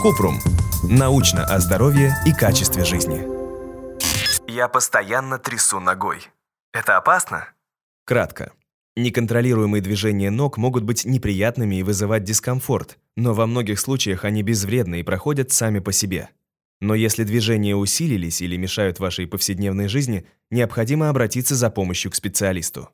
Купрум. Научно о здоровье и качестве жизни. Я постоянно трясу ногой. Это опасно? Кратко. Неконтролируемые движения ног могут быть неприятными и вызывать дискомфорт, но во многих случаях они безвредны и проходят сами по себе. Но если движения усилились или мешают вашей повседневной жизни, необходимо обратиться за помощью к специалисту.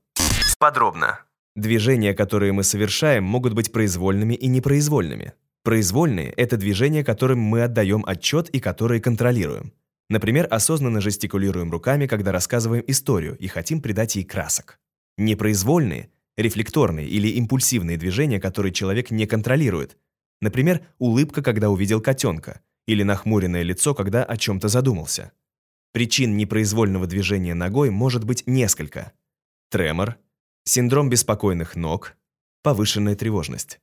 Подробно. Движения, которые мы совершаем, могут быть произвольными и непроизвольными. Произвольные – это движения, которым мы отдаем отчет и которые контролируем. Например, осознанно жестикулируем руками, когда рассказываем историю и хотим придать ей красок. Непроизвольные – рефлекторные или импульсивные движения, которые человек не контролирует. Например, улыбка, когда увидел котенка, или нахмуренное лицо, когда о чем-то задумался. Причин непроизвольного движения ногой может быть несколько. Тремор, синдром беспокойных ног, повышенная тревожность.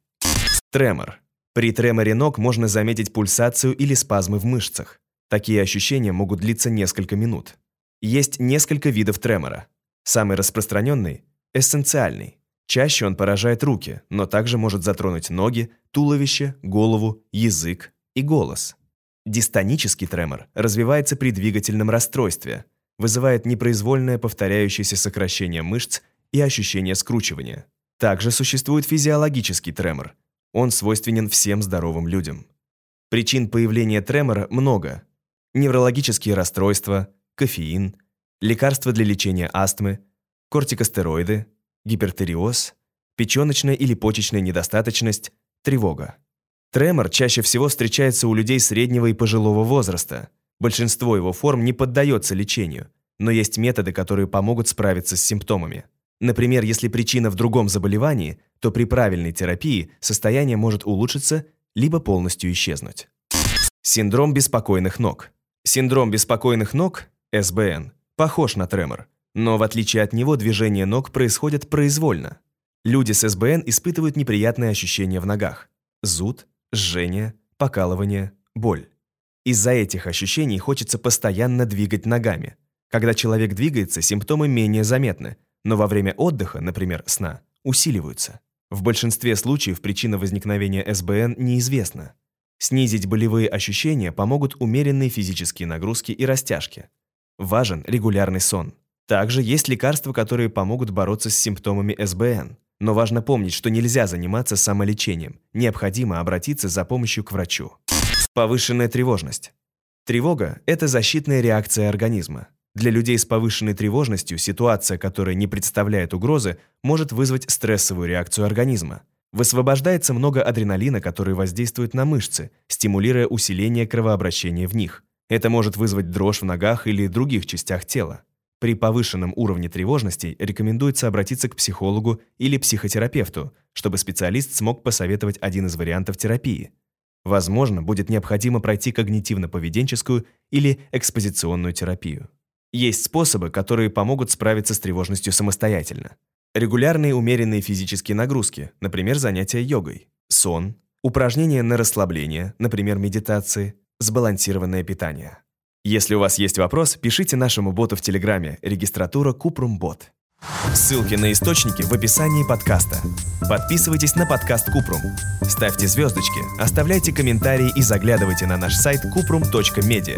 Тремор. При треморе ног можно заметить пульсацию или спазмы в мышцах. Такие ощущения могут длиться несколько минут. Есть несколько видов тремора. Самый распространенный – эссенциальный. Чаще он поражает руки, но также может затронуть ноги, туловище, голову, язык и голос. Дистонический тремор развивается при двигательном расстройстве, вызывает непроизвольное повторяющееся сокращение мышц и ощущение скручивания. Также существует физиологический тремор. Он свойственен всем здоровым людям. Причин появления тремора много. Неврологические расстройства, кофеин – лекарства для лечения астмы, кортикостероиды, гипертиреоз, печёночная или почечная недостаточность, тревога. Тремор чаще всего встречается у людей среднего и пожилого возраста. Большинство его форм не поддается лечению, но есть методы, которые помогут справиться с симптомами. Например, если причина в другом заболевании, то при правильной терапии состояние может улучшиться либо полностью исчезнуть. Синдром беспокойных ног. Синдром беспокойных ног, СБН, похож на тремор, но в отличие от него движения ног происходят произвольно. Люди с СБН испытывают неприятные ощущения в ногах. Зуд, жжение, покалывание, боль. Из-за этих ощущений хочется постоянно двигать ногами. Когда человек двигается, симптомы менее заметны, но во время отдыха, например, сна, усиливаются. В большинстве случаев причина возникновения СБН неизвестна. Снизить болевые ощущения помогут умеренные физические нагрузки и растяжки. Важен регулярный сон. Также есть лекарства, которые помогут бороться с симптомами СБН. Но важно помнить, что нельзя заниматься самолечением. Необходимо обратиться за помощью к врачу. Повышенная тревожность. Тревога – это защитная реакция организма. Для людей с повышенной тревожностью ситуация, которая не представляет угрозы, может вызвать стрессовую реакцию организма. Высвобождается много адреналина, который воздействует на мышцы, стимулируя усиление кровообращения в них. Это может вызвать дрожь в ногах или других частях тела. При повышенном уровне тревожности рекомендуется обратиться к психологу или психотерапевту, чтобы специалист смог посоветовать один из вариантов терапии. Возможно, будет необходимо пройти когнитивно-поведенческую или экспозиционную терапию. Есть способы, которые помогут справиться с тревожностью самостоятельно. Регулярные умеренные физические нагрузки, например, занятия йогой, сон, упражнения на расслабление, например, медитации, Сбалансированное питание. Если у вас есть вопрос, пишите нашему боту в Телеграме регистратура Купрумбот. Ссылки на источники в описании подкаста. Подписывайтесь на подкаст Купрум. Ставьте звездочки, оставляйте комментарии и заглядывайте на наш сайт kuprum.media.